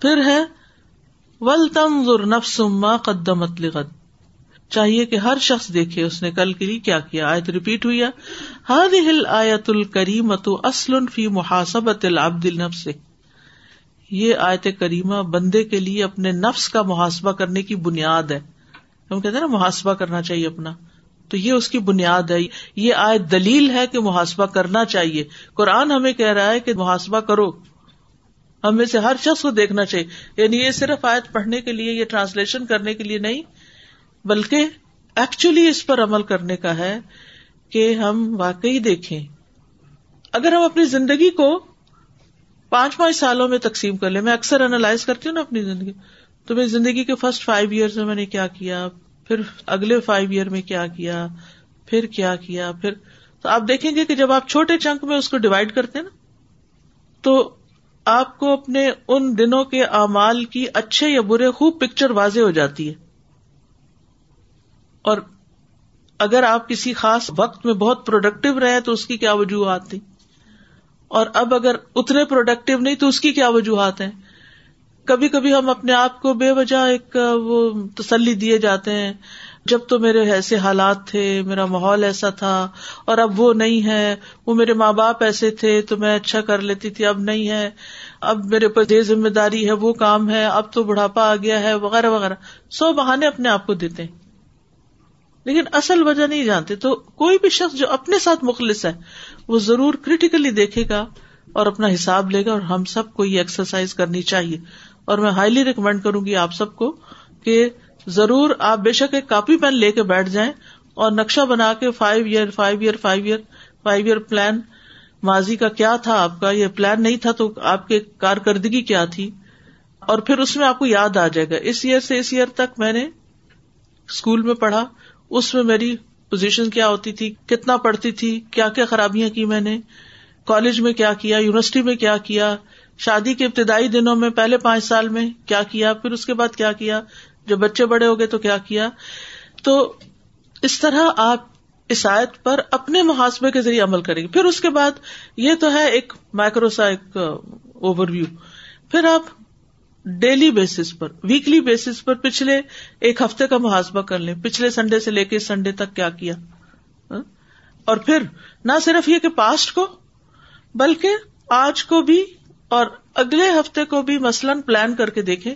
پھر ہے ول تنظر نفس ما قدمت لغد۔ چاہیے کہ ہر شخص دیکھے اس نے کل کے لیے کیا کیا۔ آیت ریپیٹ ہوئی ہاد ہل آیت الکریمت اسل فی محاسبت العبد النفس یہ آیت کریمہ بندے کے لیے اپنے نفس کا محاسبہ کرنے کی بنیاد ہے۔ ہم کہتے ہیں نا، محاسبہ کرنا چاہیے اپنا۔ تو یہ اس کی بنیاد ہے۔ یہ آیت دلیل ہے کہ محاسبہ کرنا چاہیے۔ قرآن ہمیں کہہ رہا ہے کہ محاسبہ کرو۔ ہمیں سے ہر شخص کو دیکھنا چاہیے۔ یعنی یہ صرف آیت پڑھنے کے لیے یہ ٹرانسلیشن کرنے کے لیے نہیں، بلکہ ایکچولی اس پر عمل کرنے کا ہے کہ ہم واقعی دیکھیں۔ اگر ہم اپنی زندگی کو پانچ پانچ سالوں میں تقسیم کر لیں، میں اکثر اینالائز کرتی ہوں نا اپنی زندگی۔ تو میری زندگی کے فرسٹ فائیو ایئر میں میں نے کیا کیا، پھر اگلے فائیو ایئر میں کیا کیا، پھر کیا کیا، پھر۔ تو آپ دیکھیں گے کہ جب آپ چھوٹے چنک میں اس کو ڈیوائڈ کرتے نا، تو آپ کو اپنے ان دنوں کے اعمال کی اچھے یا برے خوب پکچر واضح ہو جاتی ہے۔ اور اگر آپ کسی خاص وقت میں بہت پروڈکٹیو رہے تو اس کی کیا وجوہات تھی اور اب اگر اتنے پروڈکٹیو نہیں تو اس کی کیا وجوہات ہیں؟ کبھی کبھی ہم اپنے آپ کو بے وجہ ایک وہ تسلی دیے جاتے ہیں۔ جب تو میرے ایسے حالات تھے، میرا ماحول ایسا تھا، اور اب وہ نہیں ہے، وہ میرے ماں باپ ایسے تھے تو میں اچھا کر لیتی تھی، اب نہیں ہے، اب میرے اوپر یہ ذمہ داری ہے وہ کام ہے، اب تو بڑھاپا آ گیا ہے، وغیرہ وغیرہ۔ سو بہانے اپنے آپ کو دیتے ہیں۔ لیکن اصل وجہ نہیں جانتے، تو کوئی بھی شخص جو اپنے ساتھ مخلص ہے، وہ ضرور کریٹیکلی دیکھے گا اور اپنا حساب لے گا اور ہم سب کو یہ ایکسرسائز کرنی چاہیے۔ اور میں ہائیلی ریکمینڈ کروں گی آپ سب کو کہ ضرور آپ بے شک ایک کاپی پین لے کے بیٹھ جائیں اور نقشہ بنا کے five year five year five year five year plan ماضی کا کیا تھا آپ کا؟ یہ پلان نہیں تھا تو آپ کی کارکردگی کیا تھی؟ اور پھر اس میں آپ کو یاد آ جائے گا۔ اس ایئر سے اس ایئر تک میں نے اسکول میں پڑھا۔ اس میں میری پوزیشن کیا ہوتی تھی؟ کتنا پڑھتی تھی؟ کیا کیا خرابیاں کی میں نے؟ کالج میں کیا کیا؟ یونیورسٹی میں کیا کیا؟ شادی کے ابتدائی دنوں میں، پہلے پانچ سال میں کیا کیا؟ پھر اس کے بعد کیا کیا؟ جب بچے بڑے ہو گئے تو کیا کیا؟ تو اس طرح آپ اس آیت پر اپنے محاسبے کے ذریعے عمل کریں گے۔ پھر اس کے بعد یہ تو ہے ایک مائکروسا ایک اوور ویو پھر آپ ڈیلی بیسس پر ویکلی بیسس پر پچھلے ایک ہفتے کا محاسبہ کر لیں۔ پچھلے سنڈے سے لے کے سنڈے تک کیا کیا؟ اور پھر نہ صرف یہ کہ پاسٹ کو، بلکہ آج کو بھی اور اگلے ہفتے کو بھی مثلاً پلان کر کے دیکھیں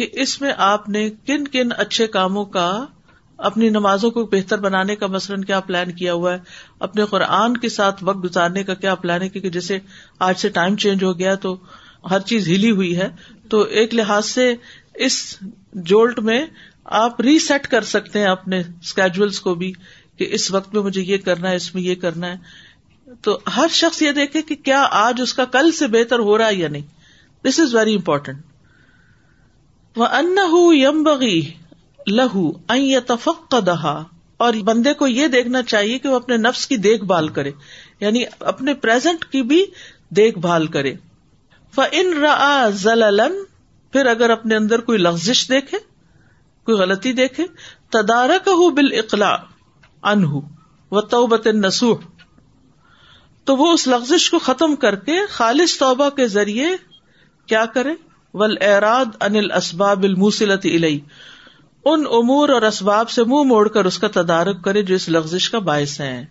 کہ اس میں آپ نے کن کن اچھے کاموں کا اپنی نمازوں کو بہتر بنانے کا مثلاً کیا پلان کیا ہوا ہے؟ اپنے قرآن کے ساتھ وقت گزارنے کا کیا پلان ہے؟ کیونکہ جیسے آج سے ٹائم چینج ہو گیا تو ہر چیز ہلی ہوئی ہے۔ تو ایک لحاظ سے اس جولٹ میں آپ ریسیٹ کر سکتے ہیں اپنے اسکیجولس کو بھی کہ اس وقت میں مجھے یہ کرنا ہے، اس میں یہ کرنا ہے۔ تو ہر شخص یہ دیکھے کہ کیا آج اس کا کل سے بہتر ہو رہا ہے یا نہیں۔ دس از ویری امپورٹینٹ وہ ان یم بغی لہو تفق دہا اور بندے کو یہ دیکھنا چاہیے کہ وہ اپنے نفس کی دیکھ بھال کرے یعنی اپنے پرزینٹ کی بھی دیکھ بھال کرے۔ ان را پھر اگر اپنے اندر کوئی لفزش دیکھے، کوئی غلطی دیکھے تدارک ہُ بال اقلاع انہ و توبت نسوح تو وہ اس لفزش کو ختم کر کے خالص توبہ کے ذریعے کیا کرے؟ ول اراد انل اسباب الموسلت علئی ان امور اور اسباب سے منہ موڑ کر اس کا تدارک کرے جو اس لفزش کا باعث ہے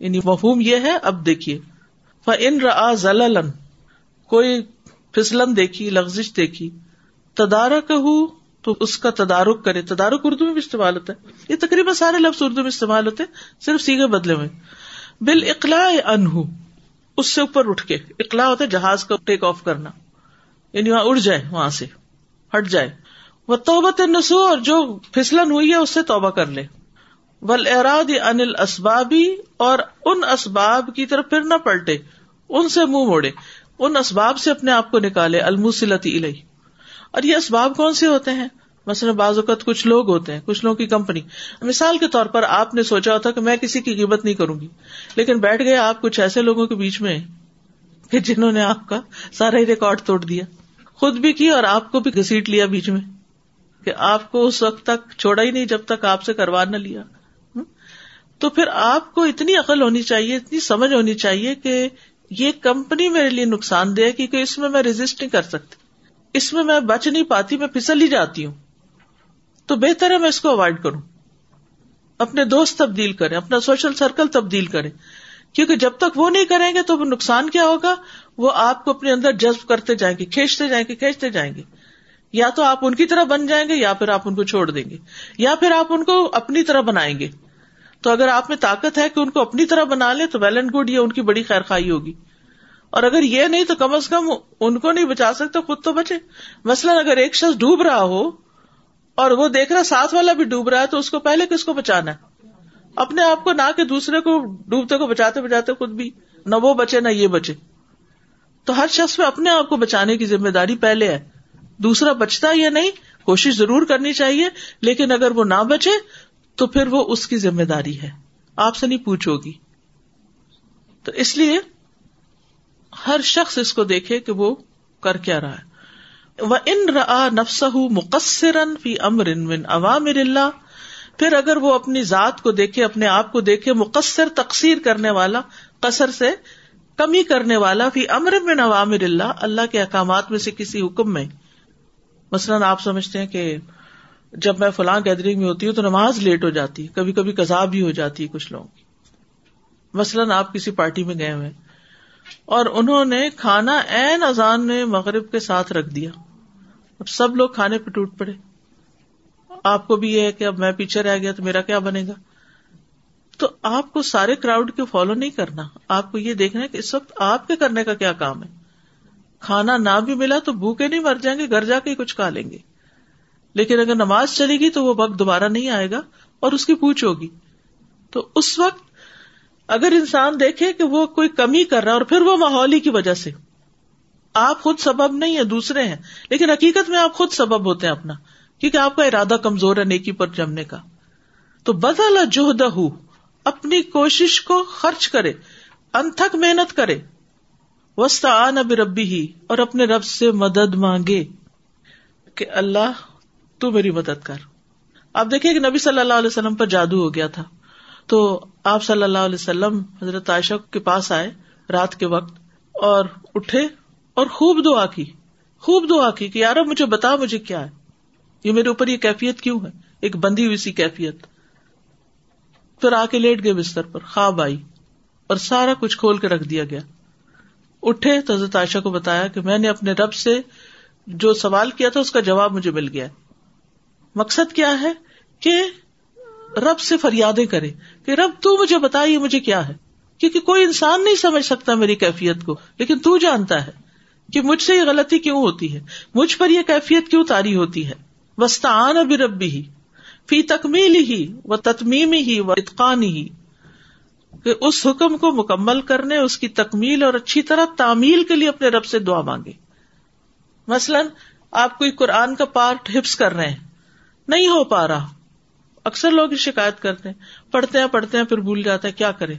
یعنی مفہوم یہ ہے، اب دیکھیے۔ ف ان را ضلع کوئی پھسلن دیکھی، لغزش دیکھی تدارک ہو تو اس کا تدارک کرے۔ تدارک اردو میں بھی استعمال ہوتا ہے۔ یہ تقریباً سارے لفظ اردو میں استعمال ہوتے ہیں، صرف سیگے بدلے میں بال اقلاع انہ اس سے اوپر اٹھ کے۔ اقلاع ہوتا ہے، جہاز کا ٹیک آف کرنا۔ یعنی وہاں اڑ جائے، وہاں سے ہٹ جائے۔ وہ توبت نسو اور جو پھسلن ہوئی ہے، اس سے توبہ کر لے۔ ول اراد انل اسبابی اور ان اسباب کی طرف پھر نہ پلٹے، ان سے منہ موڑے۔ ان اسباب سے اپنے آپ کو نکالے الموسلتی الہی اور یہ اسباب کون سے ہوتے ہیں؟ مثلاً بعض اوقات کچھ لوگ ہوتے ہیں، کچھ لوگوں کی کمپنی۔ مثال کے طور پر آپ نے سوچا ہوتا کہ میں کسی کی قیمت نہیں کروں گی، لیکن بیٹھ گئے آپ کچھ ایسے لوگوں کے بیچ میں کہ جنہوں نے آپ کا سارا ہی ریکارڈ توڑ دیا۔ خود بھی کی اور آپ کو بھی گھسیٹ لیا بیچ میں کہ آپ کو اس وقت تک چھوڑا ہی نہیں جب تک آپ سے کروا نہ لیا۔ تو پھر آپ کو اتنی عقل ہونی چاہیے، اتنی سمجھ ہونی چاہیے کہ یہ کمپنی میرے لیے نقصان دہ ہے کیونکہ اس میں میں ریزسٹ نہیں کر سکتی۔ اس میں میں بچ نہیں پاتی، میں پھسل ہی جاتی ہوں۔ تو بہتر ہے میں اس کو اوائڈ کروں۔ اپنے دوست تبدیل کریں، اپنا سوشل سرکل تبدیل کریں۔ کیونکہ جب تک وہ نہیں کریں گے تو وہ نقصان کیا ہوگا؟ وہ آپ کو اپنے اندر جذب کرتے جائیں گے، کھینچتے جائیں گے، کھینچتے جائیں گے۔ یا تو آپ ان کی طرح بن جائیں گے یا پھر آپ ان کو چھوڑ دیں گے، یا پھر آپ ان کو اپنی طرح بنائیں گے۔ تو اگر آپ میں طاقت ہے کہ ان کو اپنی طرح بنا لے تو ویل اینڈ گڈ یہ ان کی بڑی خیر خائی ہوگی۔ اور اگر یہ نہیں تو کم از کم ان کو نہیں بچا سکتے، خود تو بچے مثلاً اگر ایک شخص ڈوب رہا ہو اور وہ دیکھ رہا ساتھ والا بھی ڈوب رہا ہے تو اس کو پہلے کس کو بچانا ہے؟ اپنے آپ کو نہ کہ دوسرے کو ڈوبتے کو بچاتے بچاتے خود بھی، نہ وہ بچے نہ یہ بچے۔ تو ہر شخص میں اپنے آپ کو بچانے کی ذمہ داری پہلے ہے۔ دوسرا بچتا یا نہیں، کوشش ضرور کرنی چاہیے، لیکن اگر وہ نہ بچے تو پھر وہ اس کی ذمہ داری ہے۔ آپ سے نہیں پوچھو گی۔ تو اس لیے ہر شخص اس کو دیکھے کہ وہ کر کیا رہا ہے۔ وہ ان را نفس مقصر فی امر عوام اللہ پھر اگر وہ اپنی ذات کو دیکھے، اپنے آپ کو دیکھے، مقصر تقسیر کرنے والا، قصر سے کمی کرنے والا، فی امر من عوام اللہ اللہ کے احکامات میں سے کسی حکم میں۔ مثلاً آپ سمجھتے ہیں کہ جب میں فلاں گیدرنگ میں ہوتی ہوں تو نماز لیٹ ہو جاتی ہے کبھی کبھی کزا بھی ہو جاتی ہے کچھ لوگوں کی۔ مثلاً آپ کسی پارٹی میں گئے ہوئے اور انہوں نے کھانا این اذان میں مغرب کے ساتھ رکھ دیا۔ اب سب لوگ کھانے پہ ٹوٹ پڑے۔ آپ کو بھی یہ ہے کہ اب میں پیچھے رہ گیا تو میرا کیا بنے گا؟ تو آپ کو سارے کراؤڈ کے فالو نہیں کرنا۔ آپ کو یہ دیکھنا ہے کہ اس وقت آپ کے کرنے کا کیا کام ہے۔ کھانا نہ بھی ملا تو بھوکے نہیں مر جائیں گے، گھر جا کے کچھ کھا لیں گے۔ لیکن اگر نماز چلے گی تو وہ وقت دوبارہ نہیں آئے گا اور اس کی پوچھ ہوگی۔ تو اس وقت اگر انسان دیکھے کہ وہ کوئی کمی کر رہا اور پھر وہ ماحولی کی وجہ سے۔ آپ خود سبب نہیں ہے دوسرے ہیں۔ لیکن حقیقت میں آپ خود سبب ہوتے ہیں اپنا۔ کیونکہ آپ کا ارادہ کمزور ہے نیکی پر جمنے کا۔ تو بدلا جوہدہ اپنی کوشش کو خرچ کرے، انتھک محنت کرے۔ وسط اب ربی ہی اور اپنے رب سے مدد مانگے کہ اللہ، تو میری مدد کر۔ آپ دیکھیں کہ نبی صلی اللہ علیہ وسلم پر جادو ہو گیا تھا۔ تو آپ صلی اللہ علیہ وسلم، حضرت عائشہ کے پاس آئے رات کے وقت اور اٹھے اور خوب دعا کی۔ خوب دعا کی کہ یار مجھے بتا مجھے کیا ہے۔ یہ میرے اوپر یہ کیفیت کیوں ہے؟ ایک بندی ہوئی سی کیفیت۔ پھر آ کے لیٹ گئے بستر پر، خواب آئی اور سارا کچھ کھول کے رکھ دیا گیا۔ اٹھے تو حضرت عائشہ کو بتایا کہ میں نے اپنے رب سے جو سوال کیا تھا، اس کا جواب مجھے مل گیا۔ مقصد کیا ہے؟ کہ رب سے فریادیں کرے۔ کہ رب، تو مجھے بتا، یہ مجھے کیا ہے؟ کیونکہ کوئی انسان نہیں سمجھ سکتا میری کیفیت کو، لیکن تو جانتا ہے کہ مجھ سے یہ غلطی کیوں ہوتی ہے؟ مجھ پر یہ کیفیت کیوں تاری ہوتی ہے؟ وسطان اب ربی ہی فی تکمیل ہی و تتمیم ہی و اتقان ہی کہ اس حکم کو مکمل کرنے، اس کی تکمیل اور اچھی طرح تعمیل کے لیے اپنے رب سے دعا مانگے۔ مثلاً، آپ کوئی قرآن کا پارٹ حفظ کر رہے ہیں، نہیں ہو پا رہا۔ اکثر لوگ شکایت کرتے ہیں، پڑھتے ہیں پڑھتے ہیں، پھر بھول جاتا ہے، کیا کرے؟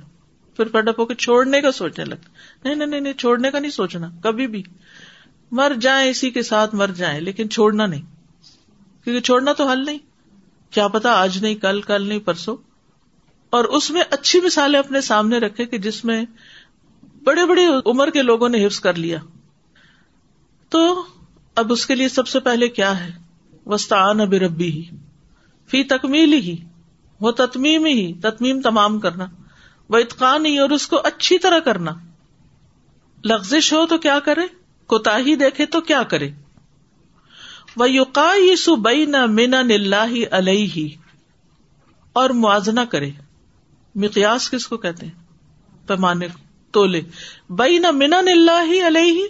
پھر پڑھپ ہو کے چھوڑنے کا سوچنے لگتا نہیں نہیں نہیں، چھوڑنے کا نہیں سوچنا، کبھی بھی۔ مر جائیں اسی کے ساتھ مر جائیں، لیکن چھوڑنا نہیں۔ کیونکہ چھوڑنا تو حل نہیں۔ کیا پتا آج نہیں، کل کل نہیں، پرسوں۔ اور اس میں اچھی مثالیں اپنے سامنے رکھے کہ جس میں بڑے بڑی عمر کے لوگوں نے حفظ کر لیا۔ تو اب اس کے لیے سب سے پہلے کیا ہے؟ وسطان اب ربی ہی فی تکمیل ہی وہ تتمیم ہی تتمیم تمام کرنا۔ وہ اتقان ہی اور اس کو اچھی طرح کرنا۔ لغزش ہو تو کیا کرے؟ کوتا ہی دیکھے تو کیا کرے؟ وہ یوقا سو مینا اللہ علیہ اور موازنہ کرے۔ مقیاس کس کو کہتے ہیں؟ پیمانے تولے۔ بئی نہ اللہ علیہ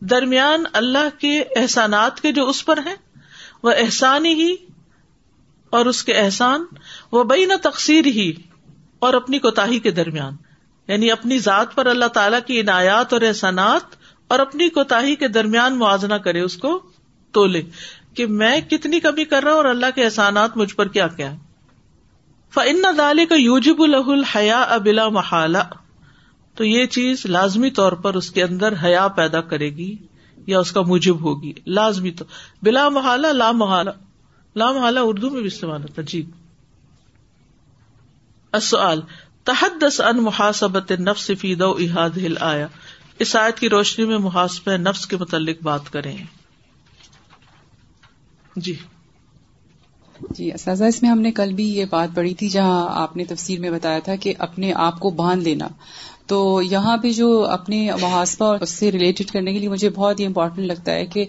درمیان اللہ کے احسانات کے جو اس پر ہیں وہ احسان ہی اور اس کے احسان وہ بئی نہ تقسیر ہی اور اپنی کوتا کے درمیان۔ یعنی اپنی ذات پر اللہ تعالی کی عنایات اور احسانات اور اپنی کوتا کے درمیان موازنہ کرے، اس کو تولے کہ میں کتنی کمی کر رہا ہوں اور اللہ کے احسانات مجھ پر کیا کیا فن دالے کا یوجب الح الحیا ابلا محالہ تو یہ چیز لازمی طور پر اس کے اندر حیا پیدا کرے گی یا اس کا موجب ہوگی۔ لازمی تو بلا محالہ، لا محالہ۔ لا محالہ اردو میں بھی استعمال ہوتا جی۔ اصل تحدس ان محاسبت نفس فی دو احاد ہل آیا اس آیت کی روشنی میں محاسب نفس کے متعلق بات کریں۔ جی۔ جی اساتذہ، اس میں ہم نے کل بھی یہ بات پڑھی تھی جہاں آپ نے تفصیل میں بتایا تھا کہ اپنے آپ کو باندھ لینا۔ تو یہاں پہ جو اپنے محاسبہ اور اس سے ریلیٹڈ کرنے کے لیے مجھے بہت ہی امپورٹنٹ لگتا ہے کہ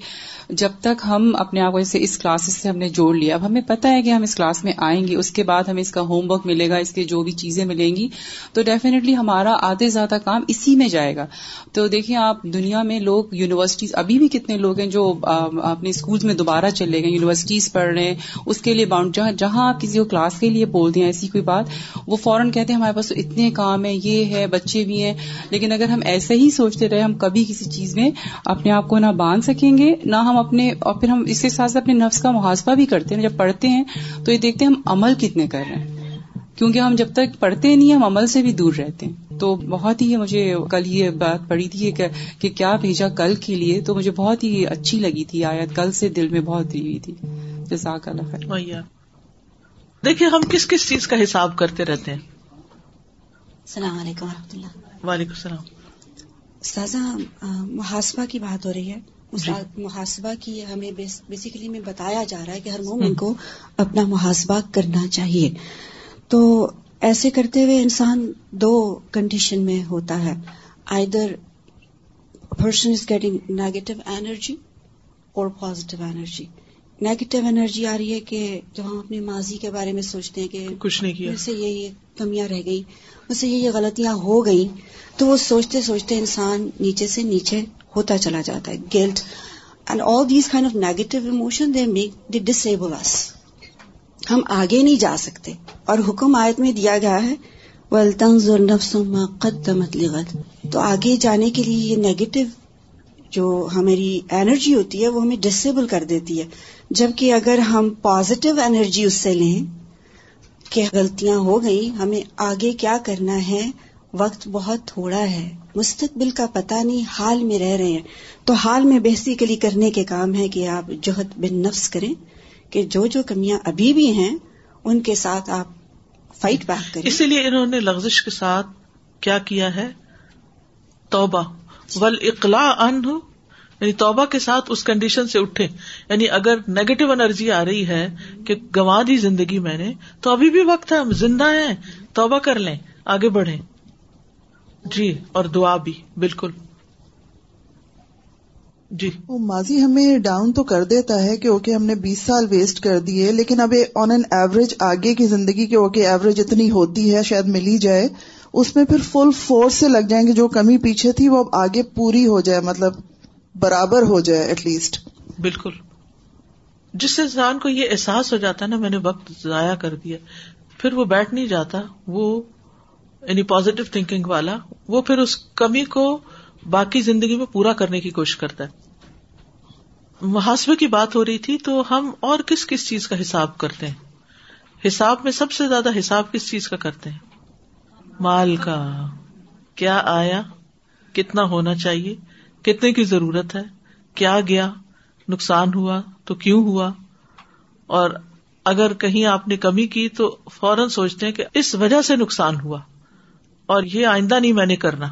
جب تک ہم اپنے آپ کو جیسے اس کلاسز سے ہم نے جوڑ لیا، اب ہمیں پتا ہے کہ ہم اس کلاس میں آئیں گے، اس کے بعد ہمیں اس کا ہوم ورک ملے گا، اس کے جو بھی چیزیں ملیں گی، تو ڈیفینیٹلی ہمارا آدھے زیادہ کام اسی میں جائے گا۔ تو دیکھیں آپ دنیا میں لوگ یونیورسٹیز ابھی بھی کتنے لوگ ہیں جو اپنے اسکولز میں دوبارہ چلے گئے یونیورسٹیز پڑھ رہے ہیں، اس کے لیے باؤنڈ جہاں جہاں آپ کسی کو کلاس کے لیے بول دیں، ایسی کوئی بات، وہ فوراً کہتے ہیں ہمارے پاس اتنے کام ہیں، یہ ہے، بچے بھی ہیں۔ لیکن اگر ہم ایسے ہی سوچتے رہے، ہم کبھی کسی چیز میں اپنے آپ کو نہ باندھ سکیں گے، نہ ہم اپنے، اور پھر ہم اس کے ساتھ اپنے نفس کا محاسبہ بھی کرتے ہیں۔ جب پڑھتے ہیں تو یہ دیکھتے ہیں ہم عمل کتنے کر رہے ہیں۔ کیونکہ ہم جب تک پڑھتے نہیں ہم عمل سے بھی دور رہتے ہیں۔ تو بہت ہی مجھے کل یہ بات پڑی تھی کہ کیا بھیجا کل کے لیے؟ تو مجھے بہت ہی اچھی لگی تھی آیت۔ کل سے دل میں بہت دی ہوئی تھی۔ جزاک اللہ خیر۔ دیکھیے، ہم کس کس چیز کا حساب کرتے رہتے ہیں؟ السلام علیکم و رحمۃ اللہ۔ وعلیکم السلام۔ سازا محاسبہ کی بات ہو رہی ہے۔ جی۔ محاسبہ کی ہمیں بیسیکلی میں بتایا جا رہا ہے کہ ہر مومن کو اپنا محاسبہ کرنا چاہیے۔ تو ایسے کرتے ہوئے انسان دو کنڈیشن میں ہوتا ہے۔ I the person is getting negative energy اور پازیٹو اینرجی نیگیٹو انرجی آ رہی ہے کہ جب ہم اپنے ماضی کے بارے میں سوچتے ہیں کہ کچھ نہیں کیا۔ سے یہ کمیاں رہ گئی اس سے یہ یہ غلطیاں ہو گئی تو وہ سوچتے سوچتے انسان نیچے سے نیچے ہوتا چلا جاتا ہے۔ Guilt and all these kind of negative emotion they make the disable us ہم آگے نہیں جا سکتے۔ اور حکم آیت میں دیا گیا ہے ما قدمت لغد۔ تو آگے جانے کے لیے یہ نیگیٹو جو ہماری انرجی ہوتی ہے وہ ہمیں ڈسیبل کر دیتی ہے۔ جبکہ اگر ہم پازیٹو انرجی اس سے لیں کہ غلطیاں ہو گئی ہمیں آگے کیا کرنا ہے؟ وقت بہت تھوڑا ہے۔ مستقبل کا پتہ نہیں حال میں رہ رہے ہیں۔ تو حال میں بیسیکلی کرنے کے کام ہے کہ آپ جوہد بن نفس کریں کہ جو جو کمیاں ابھی بھی ہیں، ان کے ساتھ آپ فائٹ بیک کریں۔ اسی لیے انہوں نے لغزش کے ساتھ کیا کیا ہے؟ توبہ۔ ول اقلاع ان یعنی توبہ کے ساتھ اس کنڈیشن سے اٹھے۔ یعنی اگر نیگیٹو انرجی آ رہی ہے کہ گنوا دی زندگی میں نے، تو ابھی بھی وقت ہے، ہم زندہ ہیں، توبہ کر لیں، آگے بڑھیں۔ جی اور دعا بھی، بالکل۔ جی۔ وہ ماضی ہمیں ڈاؤن تو کر دیتا ہے کہ اوکے ہم نے بیس سال ویسٹ کر دیے لیکن اب آن این ایوریج آگے کی زندگی کے اوکے ایوریج اتنی ہوتی ہے، شاید ملی جائے۔ اس میں پھر فل فورس سے لگ جائیں گے، جو کمی پیچھے تھی، وہ اب آگے پوری ہو جائے۔ مطلب برابر ہو جائے ایٹ لیسٹ بالکل۔ جس انسان کو یہ احساس ہو جاتا ہے نا، میں نے وقت ضائع کر دیا، پھر وہ بیٹھ نہیں جاتا، وہ یعنی پازیٹو تھنکنگ والا، وہ پھر اس کمی کو باقی زندگی میں پورا کرنے کی کوشش کرتا ہے۔ محاسبے کی بات ہو رہی تھی تو ہم اور کس کس چیز کا حساب کرتے ہیں؟ حساب میں سب سے زیادہ حساب کس چیز کا کرتے ہیں؟ مال کا۔ کیا آیا؟ کتنا ہونا چاہیے؟ کتنے کی ضرورت ہے؟ کیا گیا؟ نقصان ہوا تو کیوں ہوا؟ اور اگر کہیں آپ نے کمی کی تو فوراً سوچتے ہیں کہ اس وجہ سے نقصان ہوا اور یہ آئندہ نہیں میں نے کرنا۔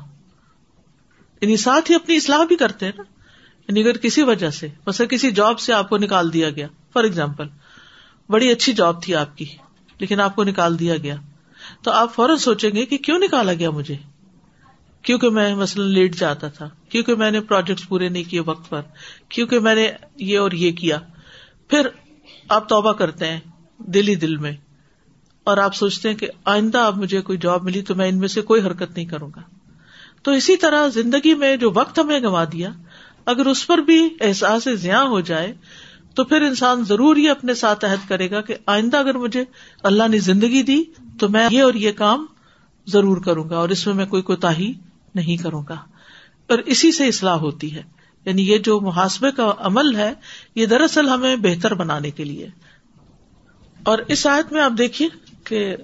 یعنی ساتھ ہی اپنی اصلاح بھی کرتے ہیں نا۔ یعنی اگر کسی وجہ سے بس کسی جاب سے آپ کو نکال دیا گیا، فار ایگزامپل، بڑی اچھی جاب تھی آپ کی، لیکن آپ کو نکال دیا گیا۔ تو آپ فوراً سوچیں گے کہ کیوں نکالا گیا مجھے؟ کیونکہ میں مثلاً لیٹ جاتا تھا، کیونکہ میں نے پروجیکٹ پورے نہیں کیے وقت پر، کیونکہ میں نے یہ اور یہ کیا۔ پھر آپ توبہ کرتے ہیں دل ہی دل میں، اور آپ سوچتے ہیں کہ آئندہ اب مجھے کوئی جاب ملی تو میں ان میں سے کوئی حرکت نہیں کروں گا۔ تو اسی طرح زندگی میں جو وقت ہمیں گنوا دیا، اگر اس پر بھی احساس زیاں ہو جائے، تو پھر انسان ضرور ہی اپنے ساتھ عہد کرے گا کہ آئندہ اگر مجھے اللہ نے زندگی دی تو میں یہ اور یہ کام ضرور کروں گا، اور اس میں میں کوئی کوتا نہیں کروں گا۔ اور اسی سے اصلاح ہوتی ہے۔ یعنی یہ جو محاسبے کا عمل ہے، یہ دراصل ہمیں بہتر بنانے کے لیے۔ اور اس آیت میں آپ دیکھیے کہ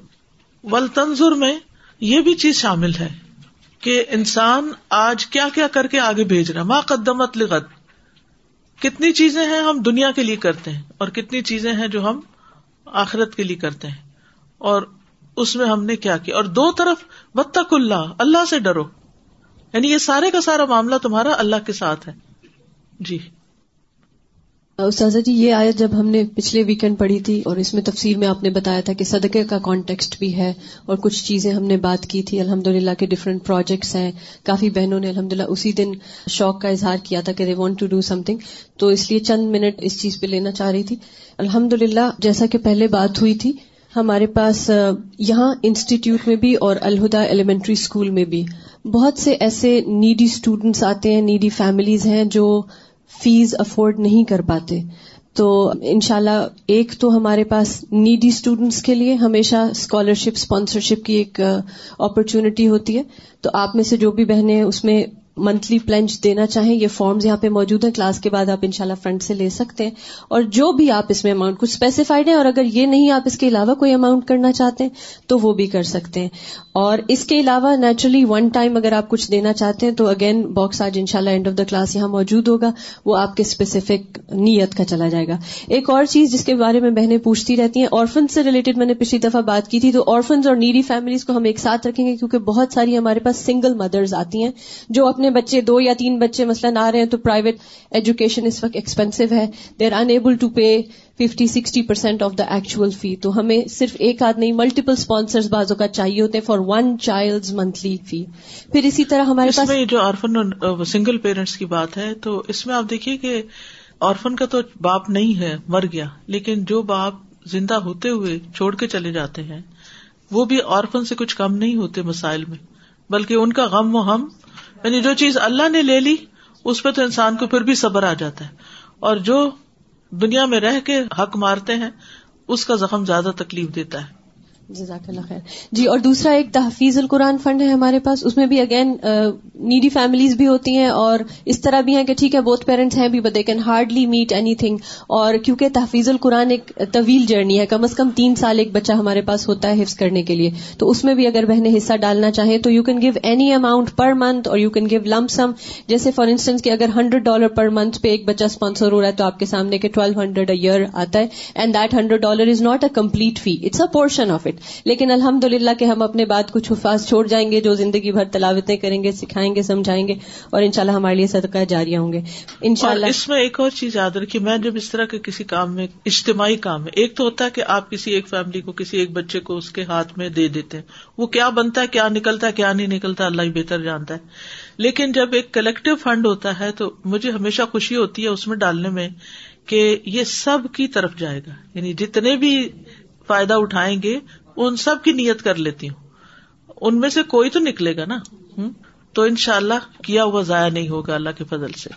ول تنظر میں یہ بھی چیز شامل ہے کہ انسان آج کیا کیا کر کے آگے بھیج رہا ماں قدمت لغت کتنی چیزیں ہیں ہم دنیا کے لیے کرتے ہیں اور کتنی چیزیں ہیں جو ہم آخرت کے لیے کرتے ہیں۔ اور اس میں ہم نے کیا کیا۔ اور دو طرف بتک اللہ اللہ سے ڈرو۔ یعنی یہ سارے کا سارا معاملہ تمہارا اللہ کے ساتھ ہے۔ جی۔ استاذہ جی یہ آیت جب ہم نے پچھلے ویکینڈ پڑھی تھی اور اس میں تفسیر میں آپ نے بتایا تھا کہ صدقے کا کانٹیکسٹ بھی ہے اور کچھ چیزیں ہم نے بات کی تھی۔ الحمد للہ کے ڈفرینٹ پروجیکٹس ہیں۔ کافی بہنوں نے الحمد للہ اسی دن شوق کا اظہار کیا تھا کہ they want to do something تو اس لیے چند منٹ اس چیز پہ لینا چاہ رہی تھی۔ الحمد للہ جیسا کہ پہلے بات ہوئی تھی، ہمارے پاس یہاں انسٹیٹیوٹ میں بھی اور الہدا ایلیمنٹری اسکول میں بھی بہت سے ایسے نیڈی اسٹوڈینٹس آتے ہیں نیڈی فیملیز ہیں جو فیس افورڈ نہیں کر پاتے۔ تو انشاءاللہ ایک تو ہمارے پاس نیڈی اسٹوڈینٹس کے لیے ہمیشہ اسکالرشپ اسپانسرشپ کی ایک اپرچونٹی ہوتی ہے۔ تو آپ میں سے جو بھی بہنیں اس میں منتھلی پلنج دینا چاہیں، یہ فارمز یہاں پہ موجود ہیں۔ کلاس کے بعد آپ انشاءاللہ فرنٹ سے لے سکتے ہیں۔ اور جو بھی آپ اس میں اماؤنٹ کچھ اسپیسیفائڈ ہیں اور اگر یہ نہیں آپ اس کے علاوہ کوئی اماؤنٹ کرنا چاہتے ہیں، تو وہ بھی کر سکتے ہیں۔ اور اس کے علاوہ نیچرلی ون ٹائم اگر آپ کچھ دینا چاہتے ہیں تو اگین باکس آج ان شاء اللہ اینڈ آف دا کلاس یہاں موجود ہوگا، وہ آپ کے اسپیسیفک نیت کا چلا جائے گا۔ ایک اور چیز جس کے بارے میں بہنیں پوچھتی رہتی ہیں آرفن سے ریلیٹڈ میں نے پچھلی دفعہ بات کی تھی، تو آرفنز اور نیڈی فیملیز کو ہم ایک ساتھ رکھیں گے کیونکہ بہت ساری ہمارے پاس سنگل مدرز آتی ہیں۔ جو اپنے بچے، دو یا تین بچے مثلاً آ رہے ہیں تو پرائیویٹ ایجوکیشن اس وقت ایکسپینسو ہے they are enable to pay fifty sixty percent of the actual fee تو ہمیں صرف ایک آدھ نہیں ملٹیپل اسپانسر بازوں کا چاہیے ہوتے ہیں فار ون چائلڈ منتھلی فی پھر اسی طرح ہمارے پاس جو آرفن سنگل پیرنٹس کی بات ہے تو اس میں آپ دیکھیے کہ آرفن کا تو باپ نہیں ہے مر گیا. لیکن جو باپ زندہ ہوتے ہوئے چھوڑ کے چلے جاتے ہیں وہ بھی آرفن سے کچھ کم نہیں ہوتے مسائل میں. بلکہ ان کا غم و ہم یعنی جو چیز اللہ نے لے لی اس پہ تو انسان کو پھر بھی صبر آ جاتا ہے. اور جو دنیا میں رہ کے حق مارتے ہیں اس کا زخم زیادہ تکلیف دیتا ہے۔ جزاک اللہ خیر۔ جی اور دوسرا ایک تحفیظ القرآن فنڈ ہے ہمارے پاس، اس میں بھی اگین نیڈی فیملیز بھی ہوتی ہیں اور اس طرح بھی ہیں کہ ٹھیک ہے بہت پیرنٹس ہیں بھی but they can hardly meet anything اور کیونکہ تحفیظ القرآن ایک طویل جرنی ہے، کم از کم تین سال ایک بچہ ہمارے پاس ہوتا ہے حفظ کرنے کے لیے۔ تو اس میں بھی اگر بہنیں حصہ ڈالنا چاہیں تو you can give any amount per month اور you can give lump sum جیسے فار انسٹنس کہ اگر ہنڈریڈ ڈالر پر منتھ پہ ایک بچہ اسپانسر ہو رہا ہے تو آپ کے سامنے کے ٹویلو ہنڈریڈ ایئر آتا ہے۔ And that hundred dollar is not a complete fee it's a portion of it لیکن الحمد کہ ہم اپنے بات کچھ حفاظ چھوڑ جائیں گے جو زندگی بھر تلاوتیں کریں گے سکھائیں گے سمجھائیں گے اور ان شاء اللہ ہمارے لیے صدقہ جاریہ ہوں گے۔ ان شاء اللہ اس میں ایک اور چیز یاد رکھی میں جب اس طرح کے کسی کام میں اجتماعی کام ہے ایک تو ہوتا ہے کہ آپ کسی ایک فیملی کو کسی ایک بچے کو اس کے ہاتھ میں دے دیتے ہیں۔ وہ کیا بنتا ہے کیا نکلتا ہے کیا نہیں نکلتا اللہ ہی بہتر جانتا ہے۔ لیکن جب ایک کلیکٹو فنڈ ہوتا ہے تو مجھے ہمیشہ خوشی ہوتی ہے اس میں ڈالنے میں کہ یہ سب کی طرف جائے گا۔ یعنی جتنے بھی فائدہ اٹھائیں گے ان سب کی نیت کر لیتی ہوں۔ ان میں سے کوئی تو نکلے گا نا۔ تو ان شاء اللہ کیا ہوا ضائع نہیں ہوگا اللہ کے فضل سے۔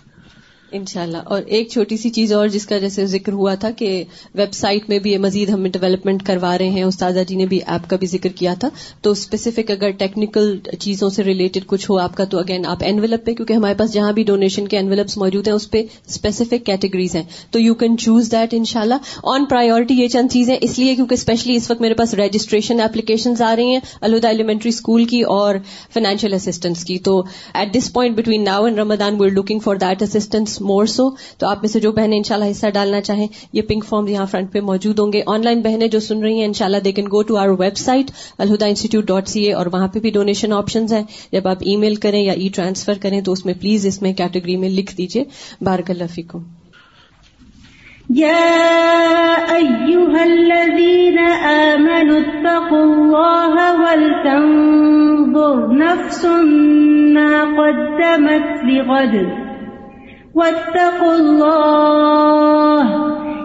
انشاءاللہ۔ اور ایک چھوٹی سی چیز اور جس کا جیسے ذکر ہوا تھا کہ ویب سائٹ میں بھی مزید ہم ڈیولپمنٹ کروا رہے ہیں، استاذہ جی نے بھی ایپ کا بھی ذکر کیا تھا۔ تو اسپیسیفک اگر ٹیکنیکل چیزوں سے ریلیٹڈ کچھ ہو آپ کا، تو اگین آپ اینویلپ پہ، کیونکہ ہمارے پاس جہاں بھی ڈونیشن کے اینویلپس موجود ہیں، اس پہ اسپیسیفک کیٹیگریز ہیں۔ تو یو کین چوز دیٹ ان شاء اللہ آن پرائیورٹی یہ چند چیزیں، اس لیے کیونکہ اسپیشلی اس وقت میرے پاس رجسٹریشن اپلیکیشن آ رہی ہیں الدا ایلیمنٹری اسکول کی اور فائنینشیل اسسٹنس کی۔ تو at this point between now and Ramadan we're looking for that assistance more so تو آپ میں سے جو بہنیں انشاءاللہ حصہ ڈالنا چاہیں، یہ پنک فارم یہاں فرنٹ پہ موجود ہوں گے۔ آن لائن بہنیں جو سن رہی ہیں، انشاءاللہ they can go to our website Alhuda institute dot C A اور وہاں پہ بھی ڈونیشن آپشن ہیں۔ جب آپ ای میل کریں یا ای ٹرانسفر کریں تو اس میں پلیز اس میں کیٹیگری میں لکھ دیجیے بارک اللہ فیکم۔ يا أيها الذين آمنوا اتقوا الله ولتنظر نفس ما قدمت لغد۔ واتقوا الله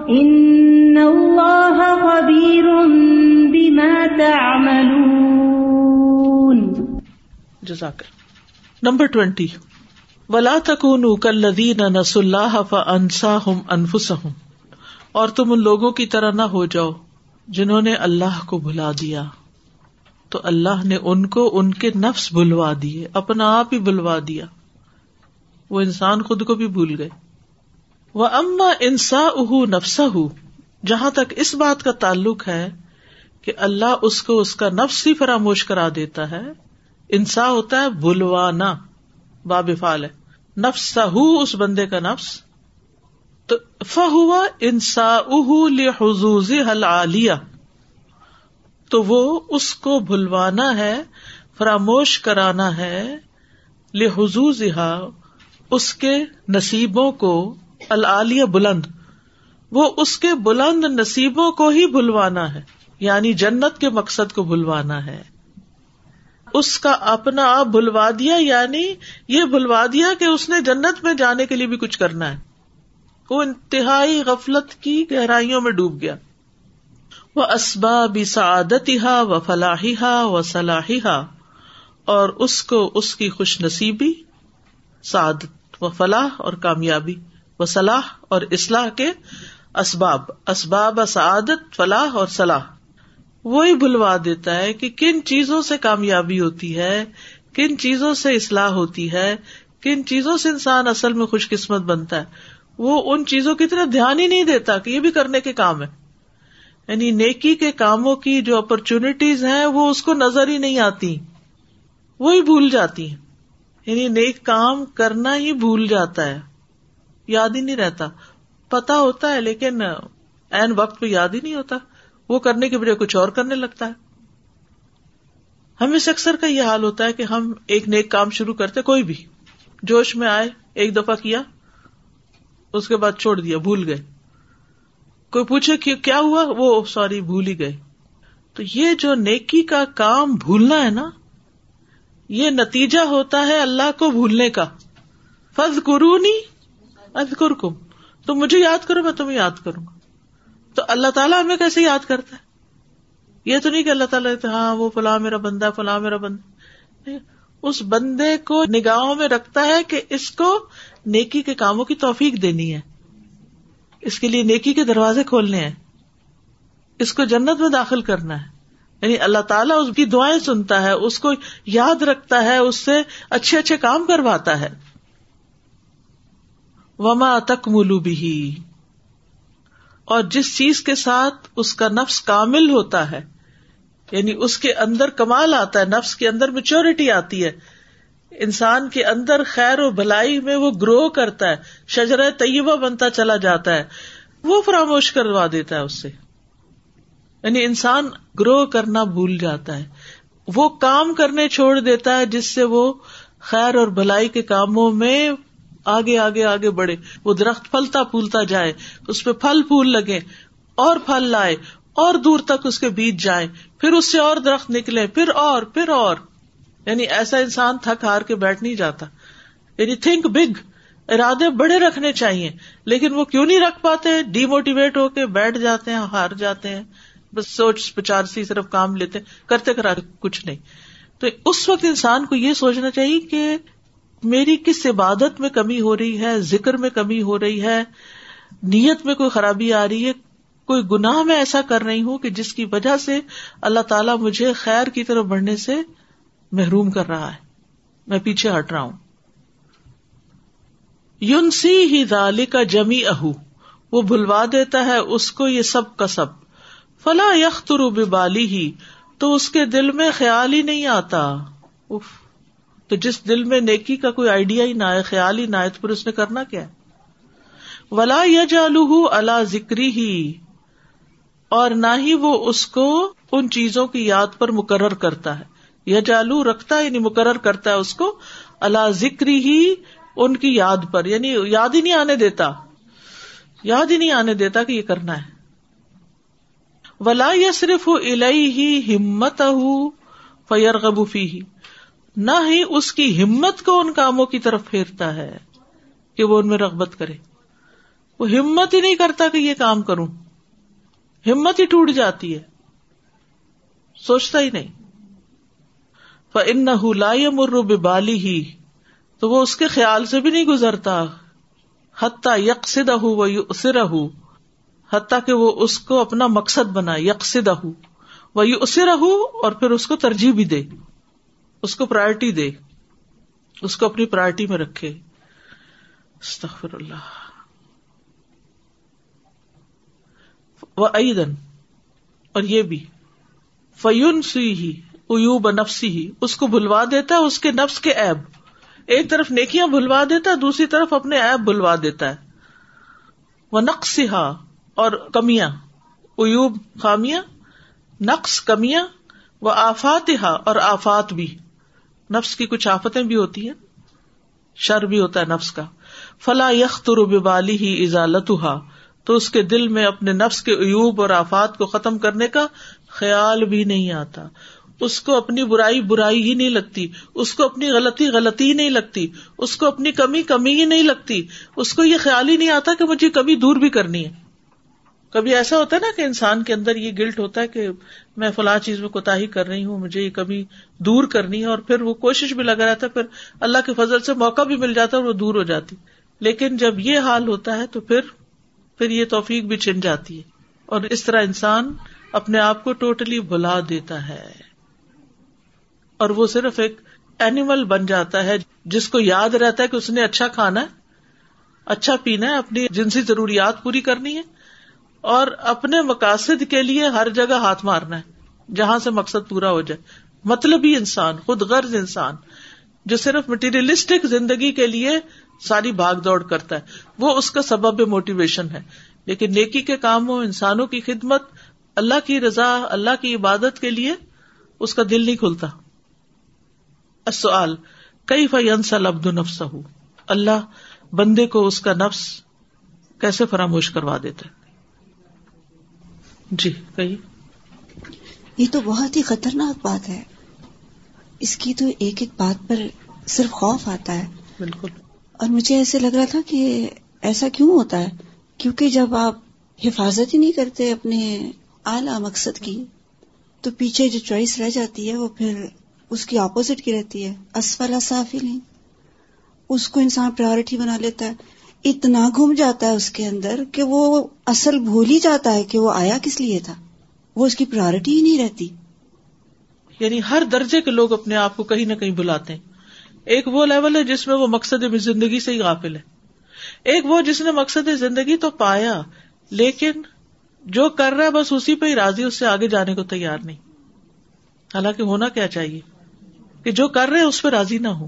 ان الله خبير بما تعملون. جزاک نمبر ٹوینٹی۔ ولا تکونوا كالذين نسوا الله فانساهم انفسهم اور تم ان لوگوں کی طرح نہ ہو جاؤ جنہوں نے اللہ کو بھلا دیا۔ تو اللہ نے ان کو ان کے نفس بھلوا دیے، اپنا آپ ہی بلوا دیا۔ وہ انسان خود کو بھی بھول گئے۔ وہ اما انسا اہ نفسا ہُ جہاں تک اس بات کا تعلق ہے کہ اللہ اس کو اس کا نفس ہی فراموش کرا دیتا ہے۔ انسا ہوتا ہے بلوانا باب فال ہے۔ نفس اس بندے کا نفس۔ تو فہوا انسا اہ حل عالیہ تو وہ اس کو بھلوانا ہے، فراموش کرانا ہے۔ لحظوظ اس کے نصیبوں کو العالیہ بلند، وہ اس کے بلند نصیبوں کو ہی بھلوانا ہے یعنی جنت کے مقصد کو بھلوانا ہے۔ اس کا اپنا آپ بھلوا دیا یعنی یہ بھلوا دیا کہ اس نے جنت میں جانے کے لیے بھی کچھ کرنا ہے۔ وہ انتہائی غفلت کی گہرائیوں میں ڈوب گیا۔ وہ اسباب سعادتی ہا و فلاحی ہا و صلاحی ہا اور اس کو اس کی خوش نصیبی سعادت و فلاح اور کامیابی و صلاح اور اصلاح کے اسباب اسباب سعادت فلاح اور صلاح۔ وہی بھلوا دیتا ہے کہ کن چیزوں سے کامیابی ہوتی ہے، کن چیزوں سے اصلاح ہوتی ہے، کن چیزوں سے انسان اصل میں خوش قسمت بنتا ہے۔ وہ ان چیزوں کی طرح دھیان ہی نہیں دیتا کہ یہ بھی کرنے کے کام ہے۔ یعنی نیکی کے کاموں کی جو اپرچونٹیز ہیں، وہ اس کو نظر ہی نہیں آتی۔ وہی بھول جاتی ہیں۔ یعنی نیک کام کرنا ہی بھول جاتا ہے، یاد ہی نہیں رہتا۔ پتا ہوتا ہے، لیکن این وقت پہ یاد ہی نہیں ہوتا۔ وہ کرنے کے بجائے کچھ اور کرنے لگتا ہے۔ ہمیں سے اکثر کا یہ حال ہوتا ہے کہ ہم ایک نیک کام شروع کرتے، کوئی بھی جوش میں آئے، ایک دفعہ کیا، اس کے بعد چھوڑ دیا، بھول گئے۔ کوئی پوچھے کہ کیا ہوا، وہ سوری، بھول ہی گئے۔ تو یہ جو نیکی کا کام بھولنا ہے نا یہ نتیجہ ہوتا ہے اللہ کو بھولنے کا۔ فض کرو نہیں تم مجھے یاد کرو، میں تمہیں یاد کروں گا۔ تو اللہ تعالیٰ ہمیں کیسے یاد کرتا ہے؟ یہ تو نہیں کہ اللہ تعالیٰ ہاں وہ فلاں میرا بندہ، فلاں میرا بندہ۔ اس بندے کو نگاہوں میں رکھتا ہے کہ اس کو نیکی کے کاموں کی توفیق دینی ہے۔ اس کے لیے نیکی کے دروازے کھولنے ہیں۔ اس کو جنت میں داخل کرنا ہے۔ یعنی اللہ تعالیٰ اس کی دعائیں سنتا ہے، اس کو یاد رکھتا ہے، اس سے اچھے اچھے کام کرواتا ہے۔ وما تک ملو بھی اور جس چیز کے ساتھ اس کا نفس کامل ہوتا ہے یعنی اس کے اندر کمال آتا ہے، نفس کے اندر میچورٹی آتی ہے، انسان کے اندر خیر و بھلائی میں وہ گرو کرتا ہے شجر طیبہ بنتا چلا جاتا ہے، وہ فراموش کروا دیتا ہے اس سے۔ یعنی انسان گرو کرنا بھول جاتا ہے۔ وہ کام کرنے چھوڑ دیتا ہے جس سے وہ خیر اور بھلائی کے کاموں میں آگے آگے آگے بڑھے۔ وہ درخت پھلتا پھولتا جائے، اس پہ پھل پھول لگے، اور پھل لائے، اور دور تک اس کے بیچ جائے پھر اس سے اور درخت نکلے، پھر اور پھر اور۔ یعنی ایسا انسان تھک ہار کے بیٹھ نہیں جاتا۔ یعنی تھنک بگ، ارادے بڑے رکھنے چاہیے، لیکن وہ کیوں نہیں رکھ پاتے؟ ڈی موٹیویٹ ہو کے بیٹھ جاتے ہیں، ہار جاتے ہیں۔ بس سوچ پچار سی صرف کام لیتے کرتے کرا کچھ نہیں۔ تو اس وقت انسان کو یہ سوچنا چاہیے کہ میری کس عبادت میں کمی ہو رہی ہے، ذکر میں کمی ہو رہی ہے، نیت میں کوئی خرابی آ رہی ہے، کوئی گناہ میں ایسا کر رہی ہوں کہ جس کی وجہ سے اللہ تعالیٰ مجھے خیر کی طرف بڑھنے سے محروم کر رہا ہے۔ میں پیچھے ہٹ رہا ہوں۔ یون سی ہی دالی کا جمی اہو وہ بھلوا دیتا ہے اس کو یہ سب کا سب۔ فلا یختر بالی ہی تو اس کے دل میں خیال ہی نہیں آتا۔ اف تو جس دل میں نیکی کا کوئی آئیڈیا ہی نہ آئے خیال ہی نہ آئے تو پھر اس نے کرنا کیا ولا یا جالو اللہ ذکری ہی اور نہ ہی وہ اس کو ان چیزوں کی یاد پر مقرر کرتا ہے۔ یا جالو رکھتا ہے یعنی مقرر کرتا ہے اس کو اللہ ذکری ہی ان کی یاد پر یعنی یاد ہی نہیں آنے دیتا۔ یاد ہی نہیں آنے دیتا کہ یہ کرنا ہے۔ ولا یا صرف الہی ہی ہمت فیر غبوفی ہی نہ ہی اس کی ہمت کو ان کاموں کی طرف پھیرتا ہے کہ وہ ان میں رغبت کرے۔ وہ ہمت ہی نہیں کرتا کہ یہ کام کروں۔ ہمت ہی ٹوٹ جاتی ہے۔ سوچتا ہی نہیں۔ ان لا مر بالی ہی تو وہ اس کے خیال سے بھی نہیں گزرتا۔ حتیٰ یکسد وہ حتیٰ کہ وہ اس کو اپنا مقصد بنا یکسد وہ اسے رہ اور پھر اس کو ترجیح بھی دے، اس کو پرائرٹی دے، اس کو اپنی پرائرٹی میں رکھے۔ استغفر اللہ وہ ایدن، اور یہ بھی۔ فیون سی ہی ایوب نفسی ہی اس کو بھلوا دیتا ہے، اس کے نفس کے ایب ایک طرف نیکیاں بھلوا دیتا ہے، دوسری طرف اپنے ایب بھلوا دیتا ہے۔ وہ نقص اور کمیاں ایوب خامیاں، نقص کمیاں وہ آفات اور آفات بھی۔ نفس کی کچھ آفتیں بھی ہوتی ہیں۔ شر بھی ہوتا ہے نفس کا۔ فلا یخ بالی ہی ازالت تو اس کے دل میں اپنے نفس کے عیوب اور آفات کو ختم کرنے کا خیال بھی نہیں آتا۔ اس کو اپنی برائی برائی ہی نہیں لگتی۔ اس کو اپنی غلطی غلطی ہی نہیں لگتی۔ اس کو اپنی کمی کمی ہی نہیں لگتی۔ اس کو یہ خیال ہی نہیں آتا کہ مجھے کبھی دور بھی کرنی ہے۔ کبھی ایسا ہوتا ہے نا کہ انسان کے اندر یہ گلٹ ہوتا ہے کہ میں فلاں چیز میں کوتا ہی کر رہی ہوں، مجھے یہ کبھی دور کرنی ہے اور پھر وہ کوشش بھی لگا رہتا ہے، پھر اللہ کے فضل سے موقع بھی مل جاتا ہے اور وہ دور ہو جاتی۔ لیکن جب یہ حال ہوتا ہے تو پھر پھر یہ توفیق بھی چن جاتی ہے۔ اور اس طرح انسان اپنے آپ کو ٹوٹلی بلا دیتا ہے۔ اور وہ صرف ایک اینیمل بن جاتا ہے، جس کو یاد رہتا ہے کہ اس نے اچھا کھانا ہے اچھا پینا ہے، اپنی جنسی ضروریات پوری کرنی ہے۔ اور اپنے مقاصد کے لیے ہر جگہ ہاتھ مارنا ہے، جہاں سے مقصد پورا ہو جائے۔ مطلب انسان، خود غرض انسان، جو صرف مٹیریلسٹک زندگی کے لیے ساری بھاگ دوڑ کرتا ہے۔ وہ اس کا سبب موٹیویشن ہے۔ لیکن نیکی کے کاموں انسانوں کی خدمت، اللہ کی رضا، اللہ کی عبادت کے لیے اس کا دل نہیں کھلتا۔ سوال کئی فنسل عبد نفس اللہ بندے کو اس کا نفس کیسے فراموش کروا دیتا ہے؟ جی کہیے۔ یہ تو بہت ہی خطرناک بات ہے۔ اس کی تو ایک ایک بات پر صرف خوف آتا ہے۔ بالکل۔ اور مجھے ایسے لگ رہا تھا کہ ایسا کیوں ہوتا ہے؟ کیونکہ جب آپ حفاظت ہی نہیں کرتے اپنے اعلی مقصد کی تو پیچھے جو چوائس رہ جاتی ہے وہ پھر اس کی اپوزٹ کی رہتی ہے۔ اسفل صافی نہیں۔ اس کو انسان پرائرٹی بنا لیتا ہے۔ اتنا گھوم جاتا ہے اس کے اندر کہ وہ اصل بھول ہی جاتا ہے کہ وہ آیا کس لیے تھا۔ وہ اس کی پرائرٹی ہی نہیں رہتی۔ یعنی ہر درجے کے لوگ اپنے آپ کو کہیں نہ کہیں بلاتے ہیں۔ ایک وہ لیول ہے جس میں وہ مقصد زندگی سے ہی غافل ہے۔ ایک وہ جس نے مقصد زندگی تو پایا، لیکن جو کر رہا ہے بس اسی پہ ہی راضی، اس سے آگے جانے کو تیار نہیں۔ حالانکہ ہونا کیا چاہیے؟ کہ جو کر رہے، اس پہ راضی نہ ہو۔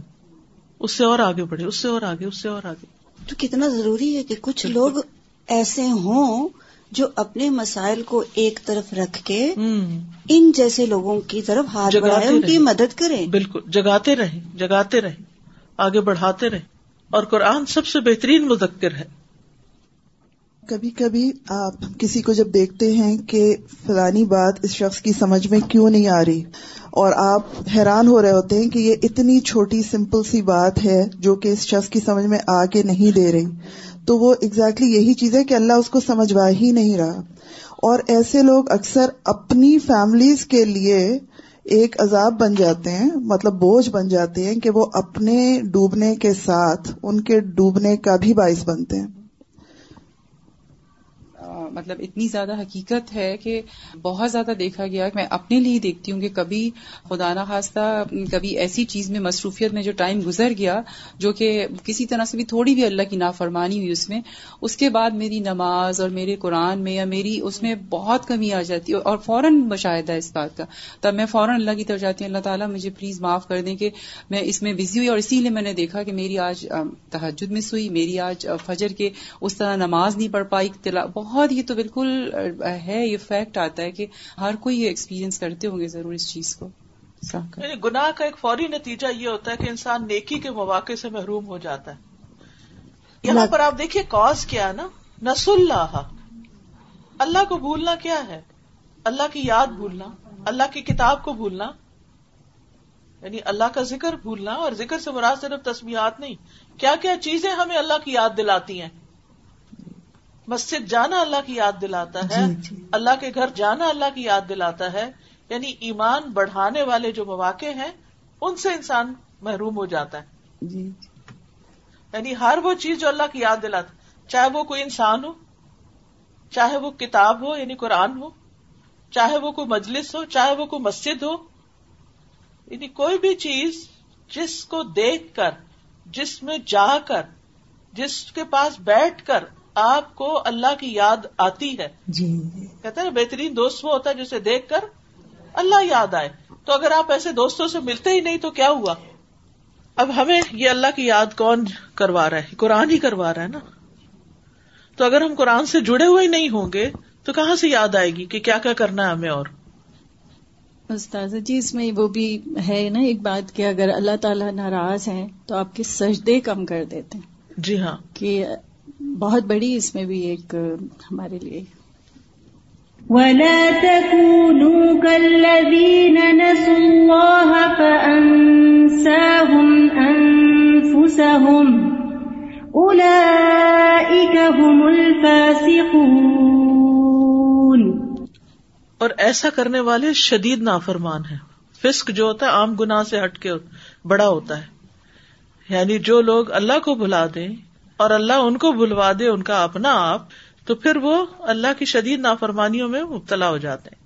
اس سے اور آگے بڑھے، اس سے اور آگے، اس سے اور آگے۔ تو کتنا ضروری ہے کہ کچھ لوگ ایسے ہوں جو اپنے مسائل کو ایک طرف رکھ کے ان جیسے لوگوں کی طرف ہاتھ بڑھائے ان کی مدد کریں۔ بالکل۔ جگاتے رہیں جگاتے رہیں آگے بڑھاتے رہیں۔ اور قرآن سب سے بہترین مذکر ہے۔ کبھی کبھی آپ کسی کو جب دیکھتے ہیں کہ فلانی بات اس شخص کی سمجھ میں کیوں نہیں آ رہی اور آپ حیران ہو رہے ہوتے ہیں کہ یہ اتنی چھوٹی سمپل سی بات ہے جو کہ اس شخص کی سمجھ میں آ کے نہیں دے رہی، تو وہ exactly یہی چیز ہے کہ اللہ اس کو سمجھوا ہی نہیں رہا۔ اور ایسے لوگ اکثر اپنی فیملیز کے لیے ایک عذاب بن جاتے ہیں مطلب بوجھ بن جاتے ہیں کہ وہ اپنے ڈوبنے کے ساتھ ان کے ڈوبنے کا بھی باعث بنتے ہیں۔ مطلب اتنی زیادہ حقیقت ہے کہ بہت زیادہ دیکھا گیا میں اپنے لیے دیکھتی ہوں کہ کبھی خدا نہ کبھی ایسی چیز میں، مصروفیت میں جو ٹائم گزر گیا جو کہ کسی طرح سے بھی تھوڑی بھی اللہ کی نافرمانی ہوئی اس میں، اس کے بعد میری نماز اور میرے قرآن میں یا میری اس میں بہت کمی آ جاتی ہے اور فوراً مشاہدہ ہے اس بات کا۔ تب میں فوراً اللہ کی طرف جاتی ہوں، اللہ تعالیٰ مجھے پلیز معاف کر دیں کہ میں اس میں بزی ہوئی اور اسی لیے میں نے دیکھا کہ میری آج تحجد مس ہوئی، میری آج فجر کے اس طرح نماز نہیں پڑھ پائی بہت یہ تو بالکل ہے یہ فیکٹ آتا ہے کہ ہر کوئی یہ ایکسپیرینس کرتے ہوں گے ضرور اس چیز کو۔ یعنی گناہ کا ایک فوری نتیجہ یہ ہوتا ہے کہ انسان نیکی کے مواقع سے محروم ہو جاتا ہے۔ یہاں پر آپ دیکھیے کاز کیا نا؟ نس اللہ اللہ کو بھولنا کیا ہے؟ اللہ کی یاد بھولنا اللہ کی کتاب کو بھولنا۔ یعنی اللہ کا ذکر بھولنا اور ذکر سے مراد صرف تصویرات نہیں کیا کیا چیزیں ہمیں اللہ کی یاد دلاتی ہیں؟ مسجد جانا اللہ کی یاد دلاتا ہے جی، جی۔ اللہ کے گھر جانا اللہ کی یاد دلاتا ہے۔ یعنی ایمان بڑھانے والے جو مواقع ہیں ان سے انسان محروم ہو جاتا ہے۔ جی یعنی ہر وہ چیز جو اللہ کی یاد دلاتا چاہے وہ کوئی انسان ہو چاہے وہ کتاب ہو یعنی قرآن ہو چاہے وہ کوئی مجلس ہو چاہے وہ کوئی مسجد ہو یعنی کوئی بھی چیز جس کو دیکھ کر جس میں جا کر جس کے پاس بیٹھ کر آپ کو اللہ کی یاد آتی ہے۔ جی۔ کہتے ہیں بہترین دوست وہ ہوتا ہے جسے دیکھ کر اللہ یاد آئے۔ تو اگر آپ ایسے دوستوں سے ملتے ہی نہیں تو کیا ہوا؟ اب ہمیں یہ اللہ کی یاد کون کروا رہا ہے؟ قرآن ہی کروا رہا ہے نا۔ تو اگر ہم قرآن سے جڑے ہوئے نہیں ہوں گے تو کہاں سے یاد آئے گی کہ کیا کیا کرنا ہے ہمیں اور؟ استاذ جی اس میں وہ بھی ہے نا ایک بات کہ اگر اللہ تعالیٰ ناراض ہیں تو آپ کے سجدے کم کر دیتے ہیں۔ جی ہاں۔ کہ بہت بڑی اس میں بھی ایک ہمارے لیے۔ ولا تكونوا كالذين نسوا الله فأنساهم أنفسهم أولئك هم الفاسقون۔ اور ایسا کرنے والے شدید نافرمان ہیں۔ فسق جو ہوتا ہے عام گناہ سے ہٹ کے بڑا ہوتا ہے۔ یعنی جو لوگ اللہ کو بلا دیں اور اللہ ان کو بلوا دے ان کا اپنا آپ، تو پھر وہ اللہ کی شدید نافرمانیوں میں مبتلا ہو جاتے ہیں۔